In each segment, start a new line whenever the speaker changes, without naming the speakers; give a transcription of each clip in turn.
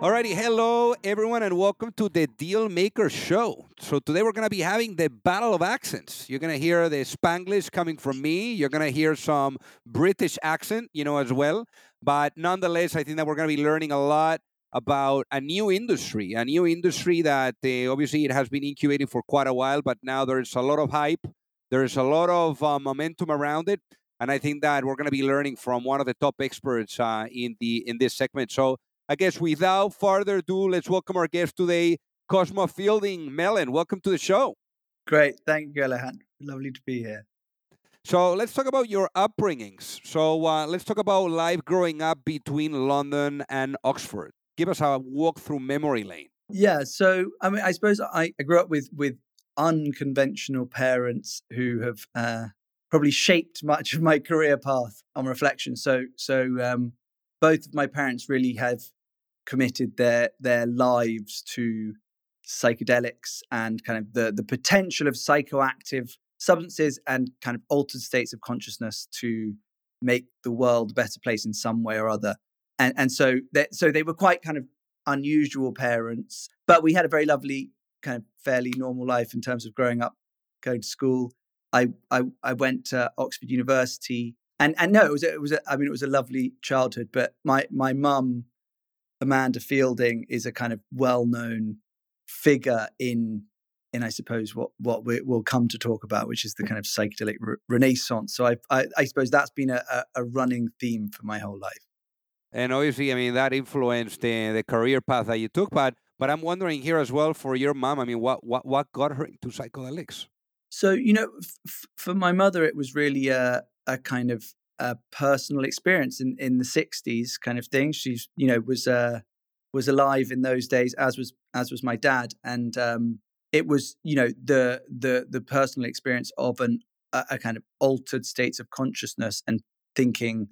Alrighty, hello everyone, and welcome to the Deal Maker Show. So today we're going to be having the battle of accents. You're going to hear the Spanglish coming from me. You're going to hear some British accent, you know, as well. But nonetheless, I think that we're going to be learning a lot about a new industry, a new industry that uh, obviously it has been incubating for quite a while, but now there's a lot of hype, there's a lot of uh, momentum around it, and I think that we're going to be learning from one of the top experts uh, in the in this segment. So I guess without further ado, let's welcome our guest today, Cosmo Feilding. Mellen, welcome to the show.
Great. Thank you, Alejandro. Lovely to be here.
So let's talk about your upbringings. So uh, let's talk about life growing up between London and Oxford. Give us a walk through memory lane.
Yeah. So I mean, I suppose I, I grew up with with unconventional parents who have uh, probably shaped much of my career path on reflection. So so um, both of my parents really have committed their their lives to psychedelics and kind of the the potential of psychoactive substances and kind of altered states of consciousness to make the world a better place in some way or other. And and so they, so they were quite kind of unusual parents, but we had a very lovely kind of fairly normal life in terms of growing up, going to school. I I, I went to Oxford University, and and no, it was a, it was a, I mean it was a lovely childhood. But my my mum Amanda Feilding is a kind of well-known figure in in I suppose what what we, will come to talk about, which is the kind of psychedelic re- renaissance. So I, I, I suppose that's been a, a, running theme for my whole life.
And obviously, I mean that influenced the, the career path that you took. But but I'm wondering here as well for your mom. I mean, what what what got her into psychedelics?
So you know, f- for my mother, it was really a a kind of a personal experience in, in the 60s kind of thing. She's you know was uh was alive in those days as was as was my dad. And um it was you know the the the personal experience of an a, a kind of altered states of consciousness and thinking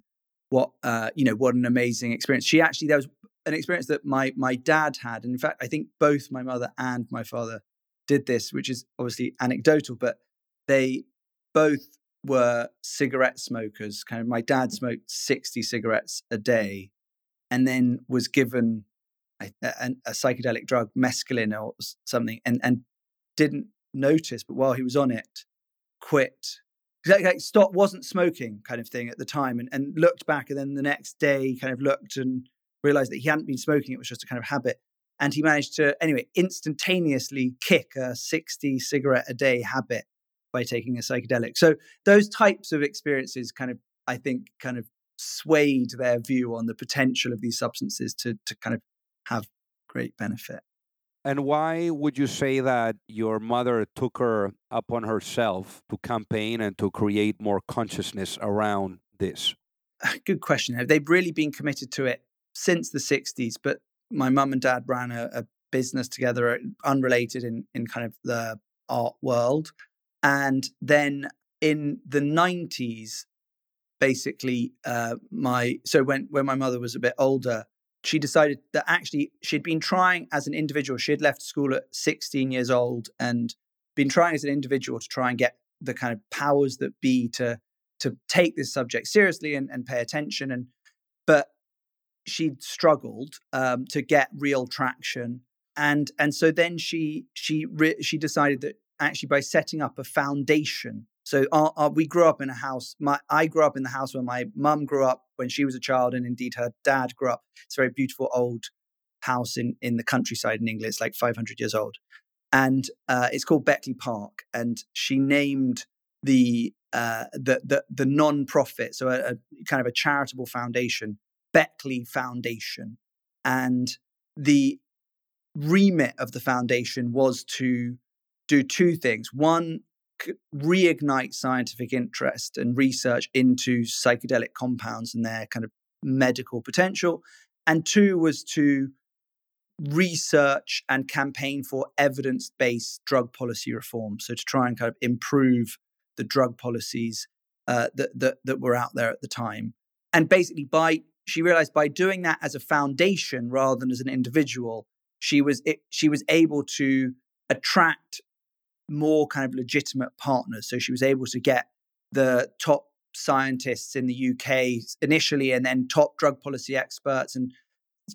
what uh you know what an amazing experience. She actually there was an experience that my my dad had. And in fact i think both my mother and my father did this which is obviously anecdotal but they both were cigarette smokers. Kind of, my dad mm. smoked sixty cigarettes a day, and then was given a, a, a psychedelic drug, mescaline or something, and and didn't notice, but while he was on it, quit. Like, stopped, wasn't smoking, kind of thing at the time, and, and looked back, and then the next day, kind of looked and realized that he hadn't been smoking; it was just a kind of habit. And he managed to, anyway, instantaneously kick a 60 cigarette a day habit by taking a psychedelic. So those types of experiences kind of, I think, kind of swayed their view on the potential of these substances to to kind of have great benefit.
And why would you say that your mother took her upon herself to campaign and to create more consciousness around this?
Good question. Have They've really been committed to it since the 60s, but my mum and dad ran a, a business together, uh, unrelated in, in kind of the art world. And then in the 90s, basically, uh, my so when when my mother was a bit older, she decided that actually she'd been trying as an individual. She had left school at 16 years old and been trying as an individual to try and get the kind of powers that be to to take this subject seriously and, and pay attention. And but she'd struggled um, to get real traction, and and so then she she re- she decided that actually by setting up a foundation. So our, our, we grew up in a house. My I grew up in the house where my mum grew up when she was a child, and indeed her dad grew up. It's a very beautiful old house in in the countryside in England. It's like 500 years old, and uh, it's called Beckley Park. And she named the uh, the the the non-profit, so a, a kind of a charitable foundation, Beckley Foundation, and the remit of the foundation was to do two things. One, reignite scientific interest and research into psychedelic compounds and their kind of medical potential. And two was to research and campaign for evidence based drug policy reform. So to try and kind of improve the drug policies uh, that, that, that were out there at the time. And basically, by she realized by doing that as a foundation rather than as an individual, she was it, she was able to attract more kind of legitimate partners. So she was able to get the top scientists in the UK initially, and then top drug policy experts and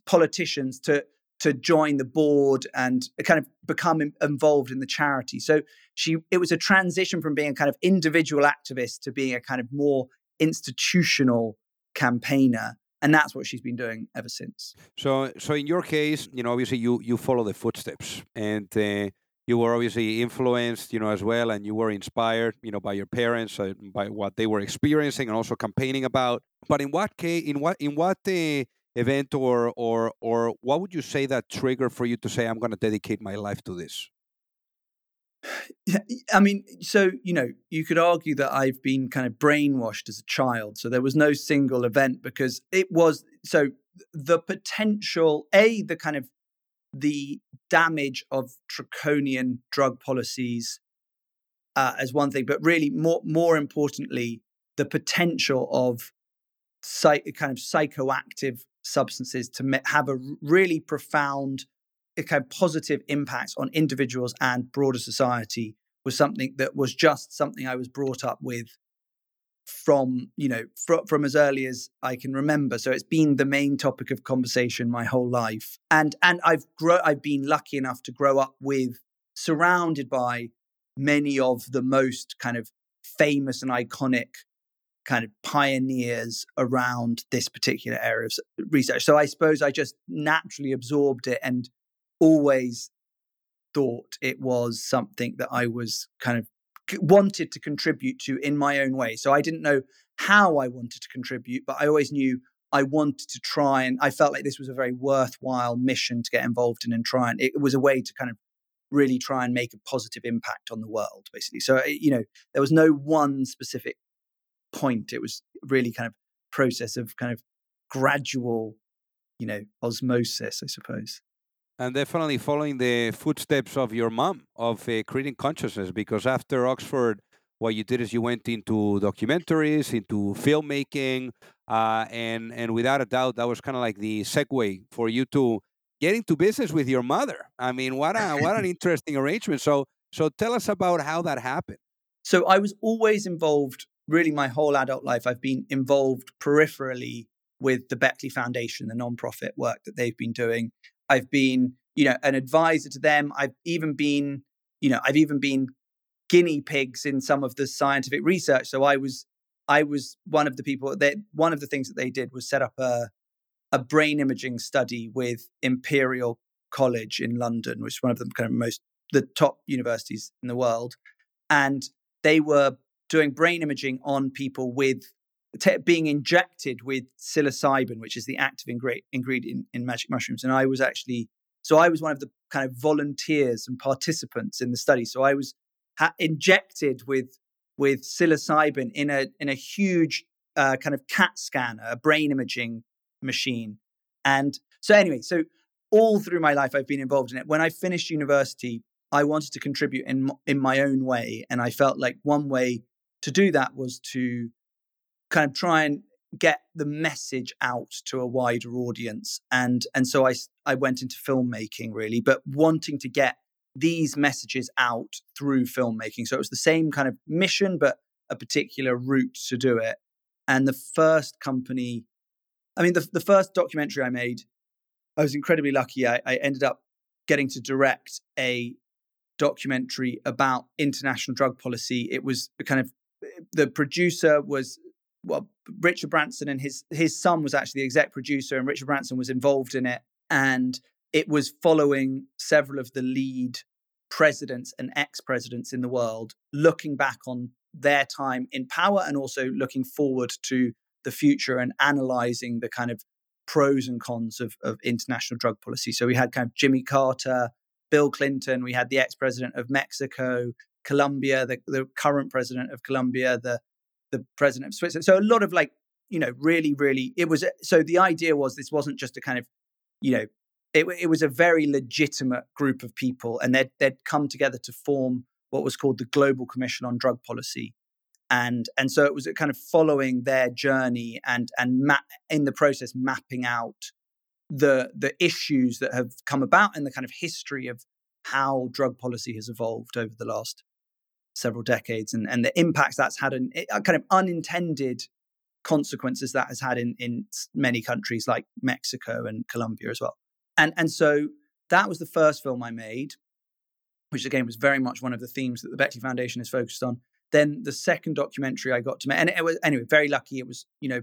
politicians to to join the board and kind of become involved in the charity. So she it was a transition from being a kind of individual activist to being a kind of more institutional campaigner and that's what she's been doing ever since.
So, so in your case, you know, obviously you you follow the footsteps, and uh, you were obviously influenced, you know, as well, and you were inspired, you know, by your parents, uh, by what they were experiencing, and also campaigning about. But in what case, in what in what uh, event or or or what would you say that trigger for you to say, I'm going to dedicate my life to this?
I mean, so, you know, you could argue that I've been kind of brainwashed as a child. So there was no single event because it was so the potential, A, the kind of the damage of draconian drug policies uh, as one thing, but really more more importantly, the potential of psych, kind of psychoactive substances to have a really profound kind of positive impact on individuals and broader society was something that was just something I was brought up with from you know fr- from as early as I can remember. So it's been the main topic of conversation my whole life, and and I've grow I've been lucky enough to grow up with surrounded by many of the most kind of famous and iconic kind of pioneers around this particular area of research. So I suppose I just naturally absorbed it and always thought it was something that I was kind of wanted to contribute to in my own way. So I didn't know how I wanted to contribute, but I always knew I wanted to try and I felt like this was a very worthwhile mission to get involved in and try and it was a way to kind of really try and make a positive impact on the world basically. So eh, you know, there was no one specific point. It was really kind of process of kind of gradual, you know, osmosis, I suppose
and definitely following the footsteps of your mom of uh, creating consciousness because after oxford what you did is you went into documentaries into filmmaking uh, and and without a doubt that was kind of like the segue for you to get into business with your mother. I mean what a what an interesting arrangement. So so tell us about how that happened.
So i was always involved really my whole adult life i've been involved peripherally with the beckley foundation the nonprofit work that they've been doing I've been, you know, an advisor to them. I've even been, you know, I've even been guinea pigs in some of the scientific research. So I was, I was one of the people that one of the things that they did was set up a, a brain imaging study with Imperial College in London, which is one of the kind of most the top universities in the world, and they were doing brain imaging on people with te- being injected with psilocybin, which is the active ingre- ingredient in magic mushrooms. And I was actually, so I was one of the kind of volunteers and participants in the study. So I was ha- injected with with psilocybin in a in a huge uh, kind of CAT scanner, a brain imaging machine. And so anyway, so all through my life I've been involved in it. When I finished university, I wanted to contribute in in my own way, and I felt like one way to do that was to kind of try and get the message out to a wider audience and and so i i went into filmmaking really but wanting to get these messages out through filmmaking so it was the same kind of mission but a particular route to do it and the first company I mean, the, the first documentary I made, I was incredibly lucky. I, I ended up getting to direct a documentary about international drug policy. It was kind of the producer was well Richard Branson and his his son was actually the exec producer and Richard Branson was involved in it and it was following several of the lead presidents and ex-presidents in the world looking back on their time in power and also looking forward to the future and analyzing the kind of pros and cons of, of international drug policy. So we had kind of Jimmy Carter, Bill Clinton, we had the ex-president of Mexico, Colombia, the, the current president of Colombia, the the president of Switzerland. So a lot of like, you know, really, really, it was. So the idea was this wasn't just a kind of, you know, it, it was a very legitimate group of people, and they'd they'd come together to form what was called the Global Commission on Drug Policy, and and so it was kind of following their journey and and map, in the process mapping out the the issues that have come about and the kind of history of how drug policy has evolved over the last several decades and, and the impacts that's had and eh, kind of unintended consequences that has had in, in many countries like Mexico and Colombia as well. And and so that was the first film I made, which again was very much one of the themes that the Beckley Foundation is focused on. Then the second documentary I got to make, and it was anyway very lucky. It was you know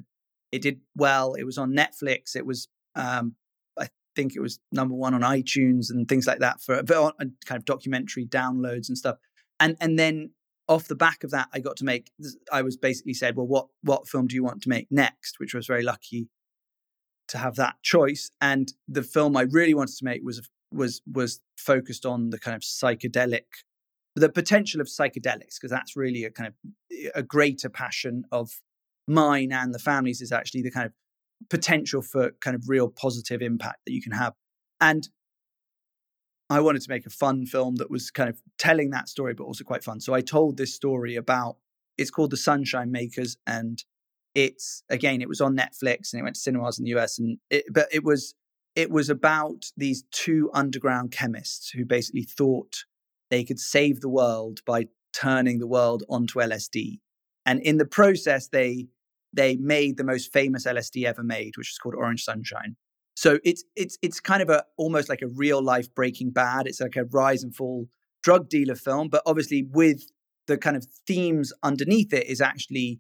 it did well. It was on Netflix. It was um, I think it was number one on iTunes and things like that for kind of documentary downloads and stuff and and then off the back of that, I got to make. I was basically said, well, what what film do you want to make next? Which was very lucky to have that choice. And the film I really wanted to make was was was focused on the kind of psychedelic, the potential of psychedelics, because that's really a kind of eh, a greater passion of mine and the families is actually the kind of potential for kind of real positive impact that you can have. And I wanted to make a fun film that was kind of telling that story, but also quite fun. So I told this story about it's called The Sunshine Makers, and it's again it was on Netflix and it went to cinemas in the US, and it, but it was it was about these two underground chemists who basically thought they could save the world by turning the world onto LSD, and in the process they they made the most famous LSD ever made, which is called Orange Sunshine. So it's it's it's kind of a almost like a real life Breaking Bad. It's like a rise and fall drug dealer film, but obviously with the kind of themes underneath it is actually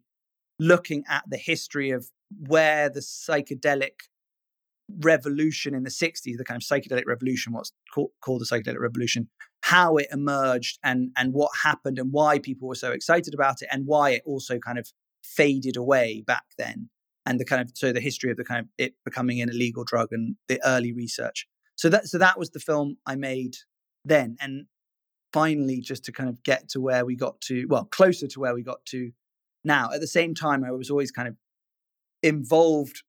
looking at the history of where the psychedelic revolution in the 60s the kind of psychedelic revolution what's called, called the psychedelic revolution how it emerged and and what happened and why people were so excited about it and why it also kind of faded away back then and the kind of so the history of the kind of it becoming an illegal drug and the early research. So that so that was the film I made then, and finally just to kind of get to where we got to, well, closer to where we got to now. At the same time, I was always kind of involved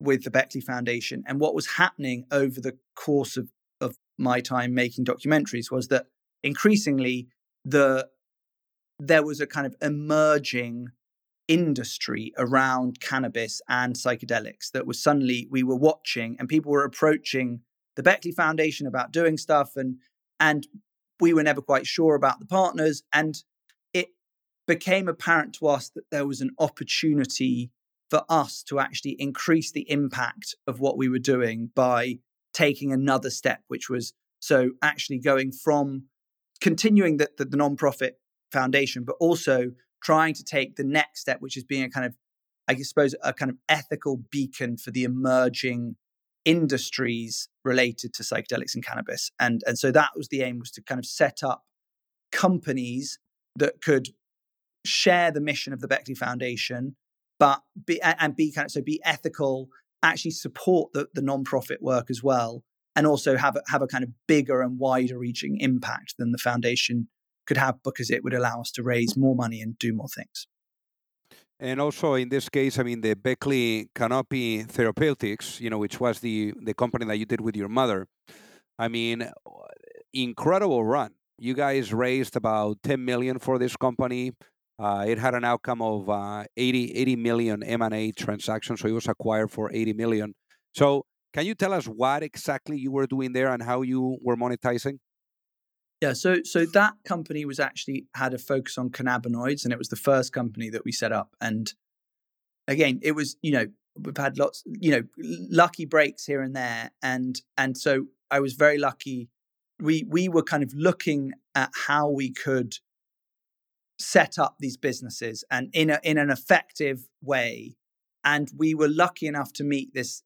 with the Beckley Foundation, and what was happening over the course of of my time making documentaries was that increasingly the there was a kind of emerging industry around cannabis and psychedelics that was suddenly we were watching and people were approaching the Beckley Foundation about doing stuff and and we were never quite sure about the partners. And it became apparent to us that there was an opportunity for us to actually increase the impact of what we were doing by taking another step which was so actually going from continuing the, the, the nonprofit foundation but also trying to take the next step, which is being a kind of, I suppose, a kind of ethical beacon for the emerging industries related to psychedelics and cannabis. And, and so that was the aim was to kind of set up companies that could share the mission of the Beckley Foundation, but be and be kind of so be ethical, actually support the, the nonprofit work as well, and also have a, have a kind of bigger and wider reaching impact than the foundation could have because it would allow us to raise more money and do more things.
And also in this case, I mean, the Beckley Canopy Therapeutics, you know, which was the the company that you did with your mother. I mean, incredible run. You guys raised about 10 million for this company. Uh, it had an outcome of uh, 80, 80 million M&A transactions, so it was acquired for 80 million. So, can you tell us what exactly you were doing there and how you were monetizing?
Yeah, so so that company was actually had a focus on cannabinoids, and it was the first company that we set up. And again, it was you know we've had lots, you know, lucky breaks here and there, and and so I was very lucky. We we were kind of looking at how we could set up these businesses and in a in an effective way, and we were lucky enough to meet this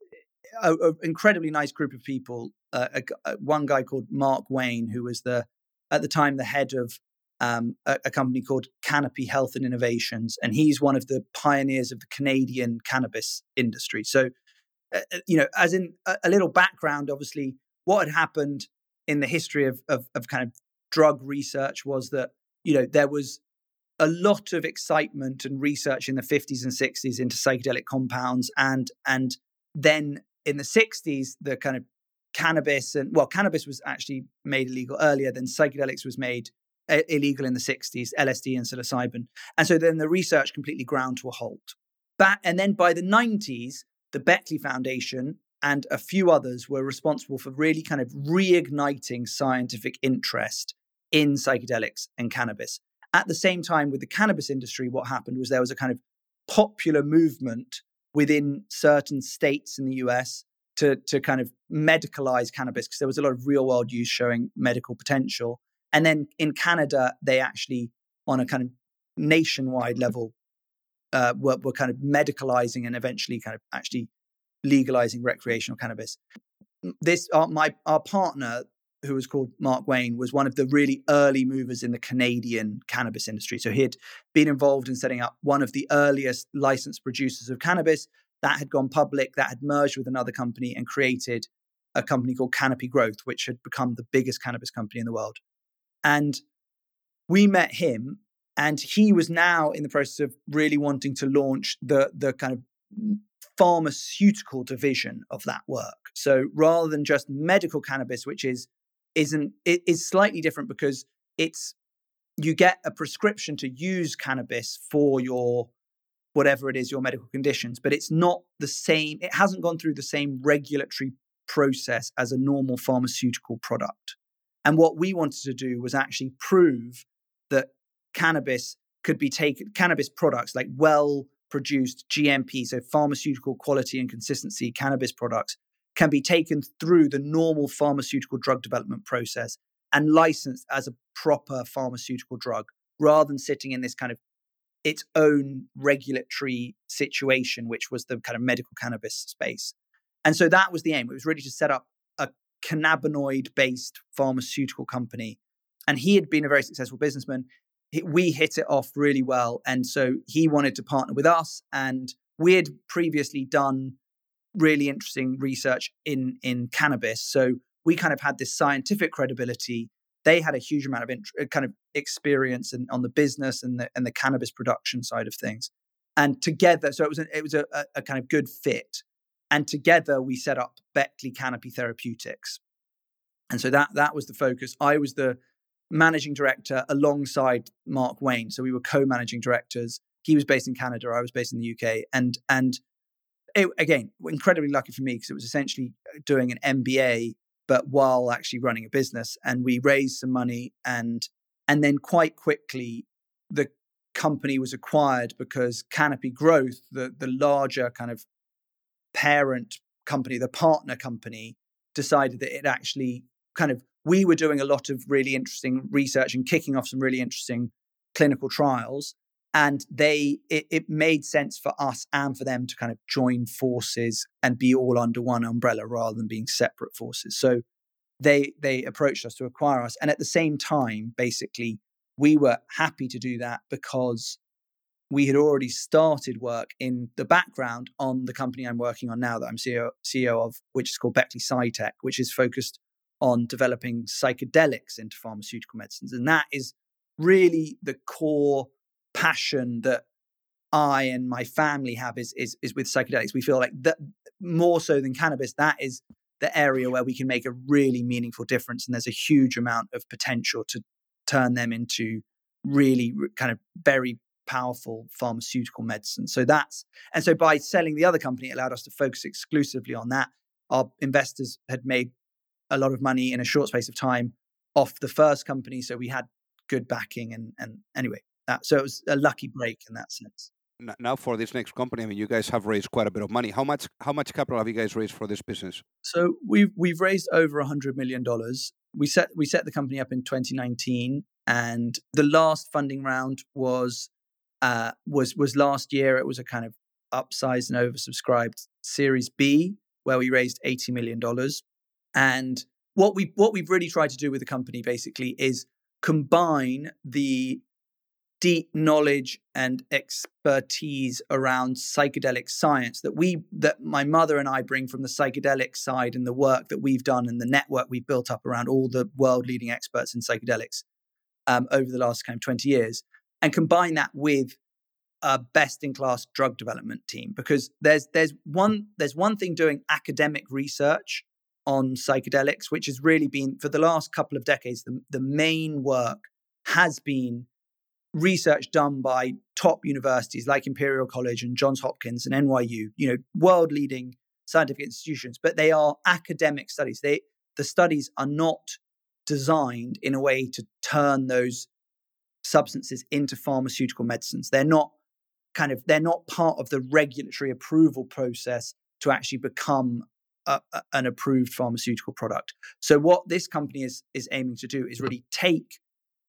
a, a incredibly nice group of people. Uh, a, a, one guy called Mark Wayne, who was the at the time the head of um, a, a, company called Canopy Health and Innovations, and he's one of the pioneers of the Canadian cannabis industry. So, uh, uh you know, as in a, a, little background, obviously, what had happened in the history of, of, of kind of drug research was that you know there was a lot of excitement and research in the 50s and 60s into psychedelic compounds, and and then in the 60s, the kind of cannabis and well, cannabis was actually made illegal earlier than psychedelics was made uh, illegal in the 60s, LSD and psilocybin. And so then the research completely ground to a halt. Back, and then by the 90s, the Beckley Foundation and a few others were responsible for really kind of reigniting scientific interest in psychedelics and cannabis. At the same time, with the cannabis industry, what happened was there was a kind of popular movement within certain states in the US to, to kind of medicalize cannabis because there was a lot of real world use showing medical potential. And then in Canada, they actually, on a kind of nationwide level, uh, were, were kind of medicalizing and eventually kind of actually legalizing recreational cannabis. This, our, my, our partner, who was called Mark Wayne, was one of the really early movers in the Canadian cannabis industry. So he had been involved in setting up one of the earliest licensed producers of cannabis that had gone public, that had merged with another company and created a company called Canopy Growth, which had become the biggest cannabis company in the world. And we met him, and he was now in the process of really wanting to launch the the kind of pharmaceutical division of that work. So rather than just medical cannabis, which is isn't it is slightly different because it's you get a prescription to use cannabis for your whatever it is your medical conditions but it's not the same it hasn't gone through the same regulatory process as a normal pharmaceutical product. And what we wanted to do was actually prove that cannabis could be taken, cannabis products like well produced GMP, so pharmaceutical quality and consistency cannabis products, can be taken through the normal pharmaceutical drug development process and licensed as a proper pharmaceutical drug rather than sitting in this kind of its own regulatory situation, which was the kind of medical cannabis space. And so that was the aim. It was really to set up a cannabinoid based pharmaceutical company. And he had been a very successful businessman. We hit it off really well. And so he wanted to partner with us. And we had previously done really interesting research in, in cannabis. So we kind of had this scientific credibility. They had a huge amount of int- uh, kind of experience in, on the business and the, and the cannabis production side of things. And together, so it was it was a, a kind of good fit. And together we set up Beckley Canopy Therapeutics. And so that that was the focus. I was the managing director alongside Mark Wayne. So we were co-managing directors. He was based in Canada, I was based in the UK. And and it, again, incredibly lucky for me because it was essentially uh, doing an MBA, but while actually running a business. And we raised some money and and then quite quickly the company was acquired because Canopy Growth, the the larger kind of parent company, the partner company, decided that it actually kind of we were doing a lot of really interesting research and kicking off some really interesting clinical trials and they it, it, made sense for us and for them to kind of join forces and be all under one umbrella rather than being separate forces so they they approached us to acquire us and at the same time basically we were happy to do that because we had already started work in the background on the company I'm working on now that I'm CEO, CEO of, which is called Beckley Psytech, which is focused on developing psychedelics into pharmaceutical medicines. And that is really the core passion that I and my family have is, is, is with psychedelics. We feel like that more so than cannabis, that is the area where we can make a really meaningful difference. And there's a huge amount of potential to turn them into really kind of very powerful pharmaceutical medicine. So that's, and so by selling the other company, it allowed us to focus exclusively on that. Our investors had made a lot of money in a short space of time off the first company. So we had good backing and, and anyway, that, so it was a lucky break in that sense.
now for this next company, I mean, you guys have raised quite a bit of money. How much how much capital have you guys raised for this business?
So we've we've raised over a hundred million dollars. We set we set the company up in 2019, and the last funding round was uh, was was last year. It was a kind of upsized and oversubscribed Series B, where we raised eighty million dollars. And what we what we've really tried to do with the company basically is combine the deep knowledge and expertise around psychedelic science that we that my mother and I bring from the psychedelic side and the work that we've done and the network we've built up around all the world leading experts in psychedelics um, over the last kind of 20 years and combine that with a best in class drug development team because there's there's one there's one thing doing academic research on psychedelics which has really been for the last couple of decades the, the main work has been research done by top universities like Imperial College and Johns Hopkins and NYU, you know, world leading scientific institutions, but they are academic studies. They the studies are not designed in a way to turn those substances into pharmaceutical medicines. They're not kind of they're not part of the regulatory approval process to actually become a, a, an approved pharmaceutical product. So what this company is is aiming to do is really take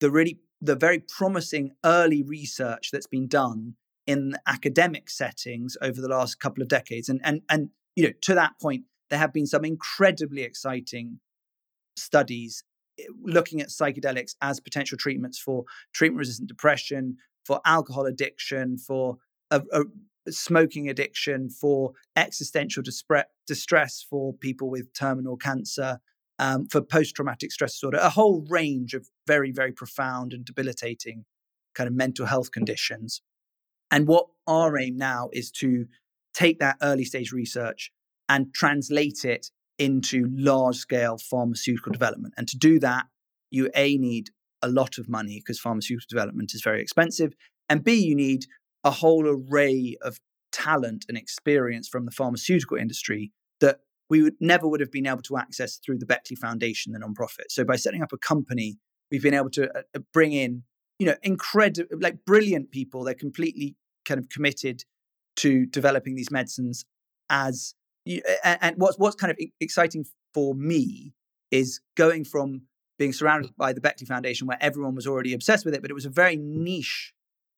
the really the very promising early research that's been done in academic settings over the last couple of decades. And, and, and you know, to that point, there have been some incredibly exciting studies eh, looking at psychedelics as potential treatments for treatment resistant depression, for alcohol addiction, for a, a smoking addiction, for existential distress for people with terminal cancer, um, for post traumatic stress disorder, a whole range of very, very profound and debilitating kind of mental health conditions. And what our aim now is to take that early stage research and translate it into large scale pharmaceutical development. And to do that, you A, need a lot of money because pharmaceutical development is very expensive. And B, you need a whole array of talent and experience from the pharmaceutical industry that we would never would have been able to access through the Beckley Foundation, the nonprofit. So by setting up a company, we've been able to uh, uh bring in, you know, incredible, like brilliant people. They're completely kind of committed to developing these medicines as and, and what's what's kind of exciting for me is going from being surrounded by the Beckley Foundation, where everyone was already obsessed with it, but it was a very niche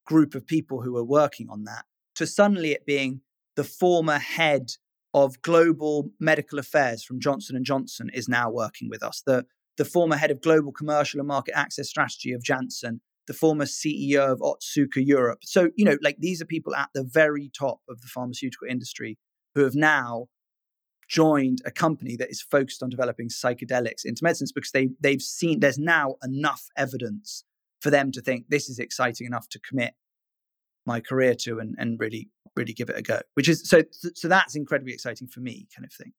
group of people who were working on that, to suddenly it being the former head of global medical affairs from Johnson and Johnson is now working with us. The the former head of global commercial and market access strategy of Janssen, the former CEO of Otsuka Europe. So, you know, like these are people at the very top of the pharmaceutical industry who have now joined a company that is focused on developing psychedelics into medicines because they they've seen there's now enough evidence for them to think this is exciting enough to commit my career to and, and really really give it a go which is so so that's incredibly exciting for me kind of thing.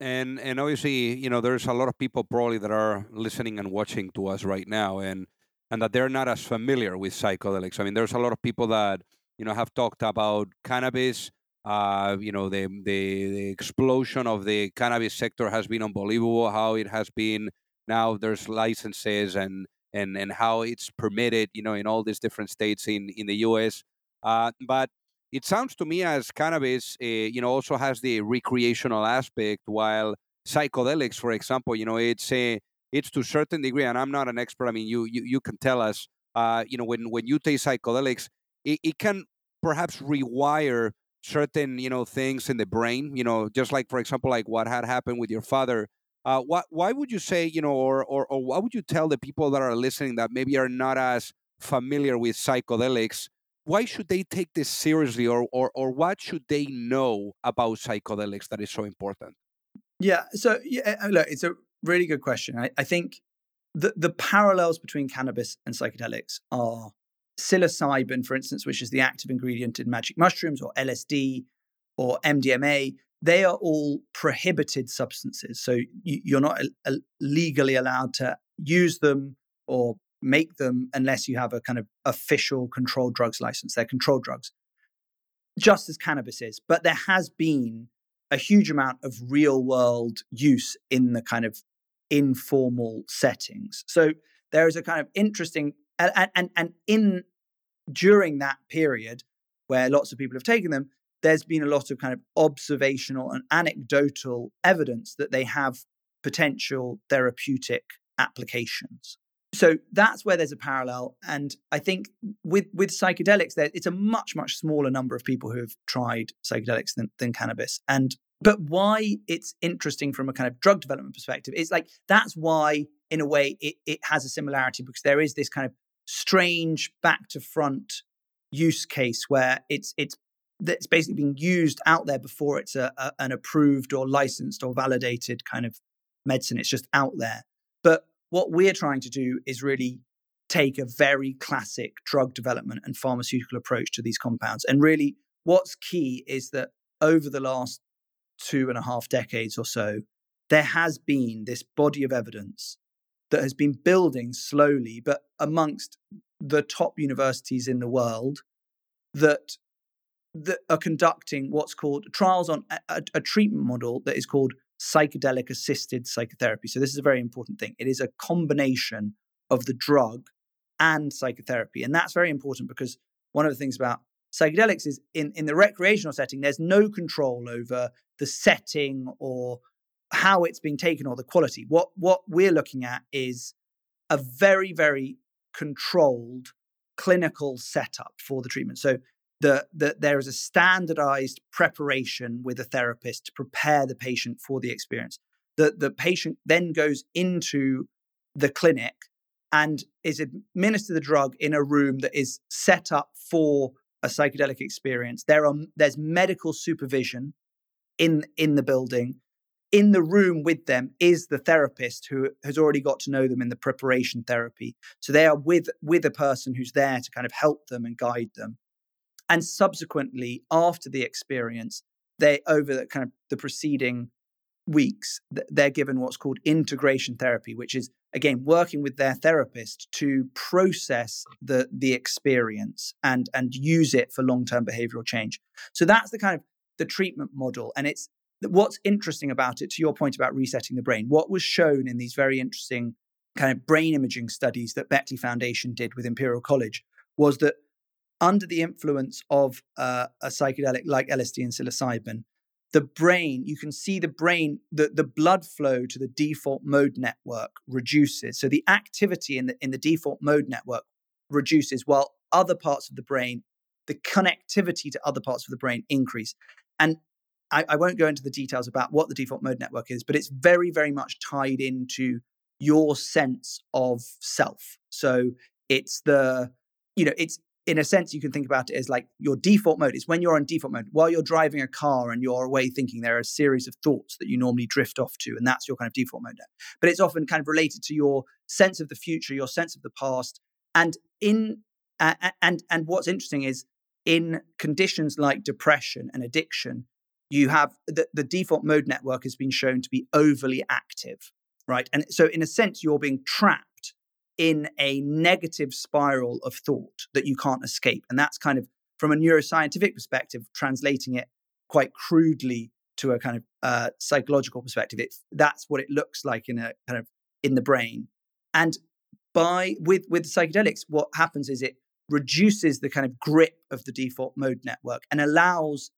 And and obviously you know there's a lot of people probably that are listening and watching to us right now and and that they're not as familiar with psychedelics. I mean there's a lot of people that you know have talked about cannabis uh, you know the, the the explosion of the cannabis sector has been unbelievable how it has been now there's licenses and and and how it's permitted, you know, in all these different states in in the U.S. Uh, but it sounds to me as cannabis, uh, you know, also has the recreational aspect, while psychedelics, for example, you know, it's a it's to a certain degree, and I'm not an expert. I mean, you you, you can tell us, uh, you know, when when you take psychedelics, it, it can perhaps rewire certain you know things in the brain you know just like for example like what had happened with your father uh, why, why would you say, you know, or, or, or what would you tell the people that are listening that maybe are not as familiar with psychedelics? Why should they take this seriously, or, or, or what should they know about psychedelics that is so important?
Yeah, so yeah, look, it's a really good question. I, I think the, the parallels between cannabis and psychedelics are psilocybin, for instance, which is the active ingredient in magic mushrooms, or LSD, or MDMA, they are all prohibited substances. So you, are not legally allowed to use them or make them unless you have a kind of official controlled drugs license. They're controlled drugs, just as cannabis is. But there has been a huge amount of real world use in the kind of informal settings. So there is a kind of interesting and and and in during that period where lots of people have taken them, there's been a lot of kind of observational and anecdotal evidence that they have potential therapeutic applications. So that's where there's a parallel. And I think with, with psychedelics, there, it's a much, much smaller number of people who have tried psychedelics than, than cannabis. And but why it's interesting from a kind of drug development perspective is like that's why, in a way, it, it has a similarity because there is this kind of strange back to front use case where it's it's that's basically being used out there before it's a, a, an approved or licensed or validated kind of medicine. It's just out there. But what we're trying to do is really take a very classic drug development and pharmaceutical approach to these compounds. And really, what's key is that over the last two and a half decades or so, there has been this body of evidence that has been building slowly, but amongst the top universities in the world that that are conducting what's called trials on a, a, treatment model that is called psychedelic assisted psychotherapy. So, this is a very important thing. It is a combination of the drug and psychotherapy. And that's very important because one of the things about psychedelics is in, in the recreational setting, there's no control over the setting or how it's being taken or the quality. What, what we're looking at is a very, very controlled clinical setup for the treatment. So, that the, there is a standardized preparation with a therapist to prepare the patient for the experience. The, the patient then goes into the clinic and is administered the drug in a room that is set up for a psychedelic experience. There are there's medical supervision in in the building. In the room with them is the therapist who has already got to know them in the preparation therapy. So they are with with a person who's there to kind of help them and guide them. And subsequently, after the experience, they over the kind of the preceding weeks, they're given what's called integration therapy, which is again working with their therapist to process the the experience and and use it for long-term behavioral change. So that's the kind of the treatment model. And it's what's interesting about it, to your point about resetting the brain, what was shown in these very interesting kind of brain imaging studies that Beckley Foundation did with Imperial College was that under the influence of uh, a psychedelic like LSD and psilocybin, the brain, you can see the brain, the, the blood flow to the default mode network reduces. So the activity in the, in the default mode network reduces while other parts of the brain, the connectivity to other parts of the brain increase. And I, I won't go into the details about what the default mode network is, but it's very, very much tied into your sense of self. So it's the, you know, it's in a sense, you can think about it as like your default mode. It's when you're on default mode. While you're driving a car and you're away thinking, there are a series of thoughts that you normally drift off to, and that's your kind of default mode. But it's often kind of related to your sense of the future, your sense of the past, and in uh, and and what's interesting is in conditions like depression and addiction, you have the, the default mode network has been shown to be overly active, right? And so, in a sense, you're being trapped in a negative spiral of thought that you can't escape. And that's kind of, from a neuroscientific perspective, translating it quite crudely to a kind of uh, psychological perspective. It's, that's what it looks like in a kind of in the brain. And by with with psychedelics, what happens is it reduces the kind of grip of the default mode network and allows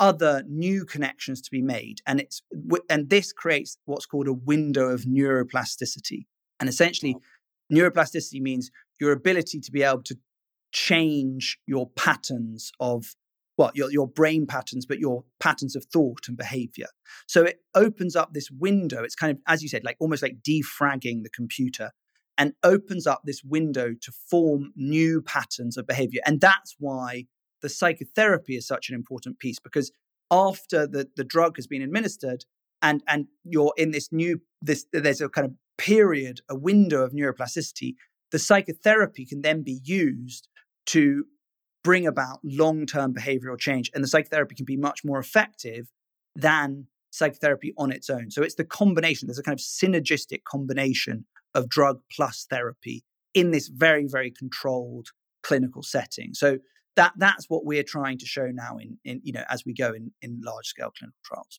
other new connections to be made and it's and this creates what's called a window of neuroplasticity and essentially Neuroplasticity means your ability to be able to change your patterns of well, your, your brain patterns, but your patterns of thought and behavior. So it opens up this window. It's kind of, as you said, like almost like defragging the computer and opens up this window to form new patterns of behavior. And that's why the psychotherapy is such an important piece because after the, the drug has been administered and and you're in this new this there's a kind of period, a window of neuroplasticity, the psychotherapy can then be used to bring about long term behavioral change. And the psychotherapy can be much more effective than psychotherapy on its own. So it's the combination, there's a kind of synergistic combination of drug plus therapy in this very, very controlled clinical setting. So that that's what we're trying to show now in, in you know as we go in, in large scale clinical trials.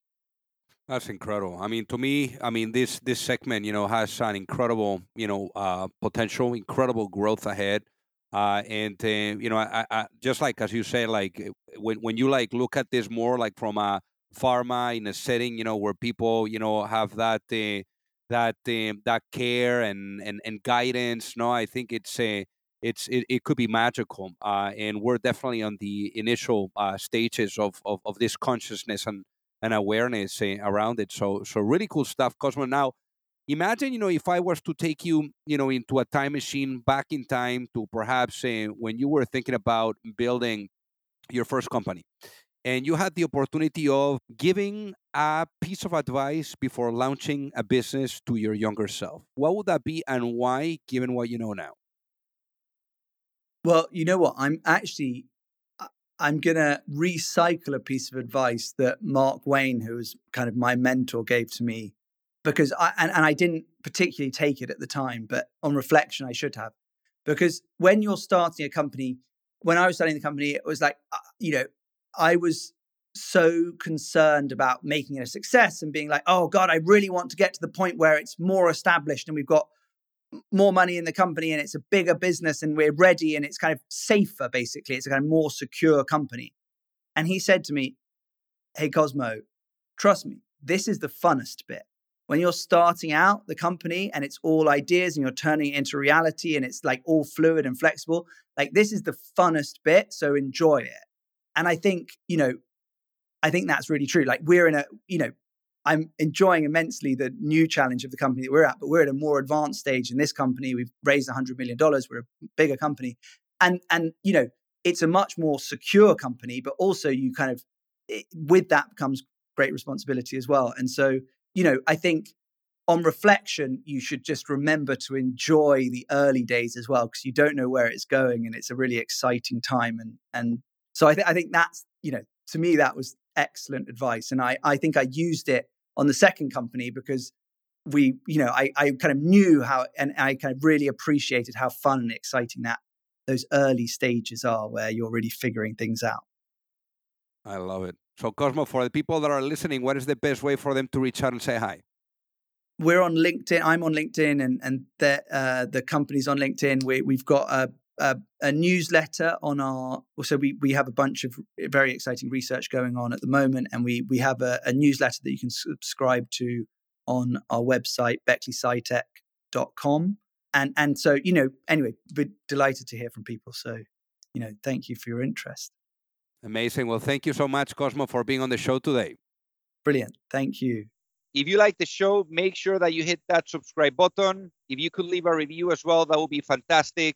That's incredible. I mean, to me, I mean this this segment, you know, has an incredible, you know, uh, potential, incredible growth ahead. Uh, and uh, you know, I, I, just like as you say, like when when you like look at this more like from a pharma in a setting, you know, where people you know have that uh, that uh, that care and, and and guidance. No, I think it's a it's it, it could be magical, uh, and we're definitely on the initial uh, stages of, of of this consciousness and and awareness uh, around it. So so really cool stuff, Cosmo. Now imagine you know if i was to take you you know into a time machine back in time to perhaps uh, when you were thinking about building your first company and you had the opportunity of giving a piece of advice before launching a business to your younger self what would that be and why given what you know now
well you know what i'm actually i'm going to recycle a piece of advice that mark wayne who was kind of my mentor gave to me because I and, and I didn't particularly take it at the time, but on reflection, I should have. Because when you're starting a company, when I was starting the company, it was like, uh, you know, I was so concerned about making it a success and being like, oh God, I really want to get to the point where it's more established and we've got more money in the company and it's a bigger business and we're ready and it's kind of safer, basically. It's a kind of more secure company. And he said to me, Hey, Cosmo, trust me, this is the funnest bit when you're starting out the company and it's all ideas and you're turning it into reality and it's like all fluid and flexible, like this is the funnest bit. So enjoy it. And I think, you know, I think that's really true. Like we're in a, you know, I'm enjoying immensely the new challenge of the company that we're at, but we're at a more advanced stage in this company. We've raised $100 million. We're a bigger company. And, and, you know, it's a much more secure company, but also you kind of, it, with that comes great responsibility as well. And so, you know, I think on reflection, you should just remember to enjoy the early days as well, because you don't know where it's going, and it's a really exciting time. And and so I think I think that's you know, to me that was excellent advice, and I I think I used it on the second company because we you know I I kind of knew how and I kind of really appreciated how fun and exciting that those early stages are where you're really figuring things out.
I love it. So, Cosmo, for the people that are listening, what is the best way for them to reach out and say hi?
We're on LinkedIn. I'm on LinkedIn, and and the uh, the company's on LinkedIn. We we've got a, a, a newsletter on our. So we we have a bunch of very exciting research going on at the moment, and we we have a, a newsletter that you can subscribe to on our website beckleypsytech.com. And and so you know anyway, we're delighted to hear from people. So you know, thank you for your interest.
Amazing. Well, thank you so much, Cosmo, for being on the show today.
Brilliant. Thank you.
If you like the show, make sure that you hit that subscribe button. If you could leave a review as well, that would be fantastic.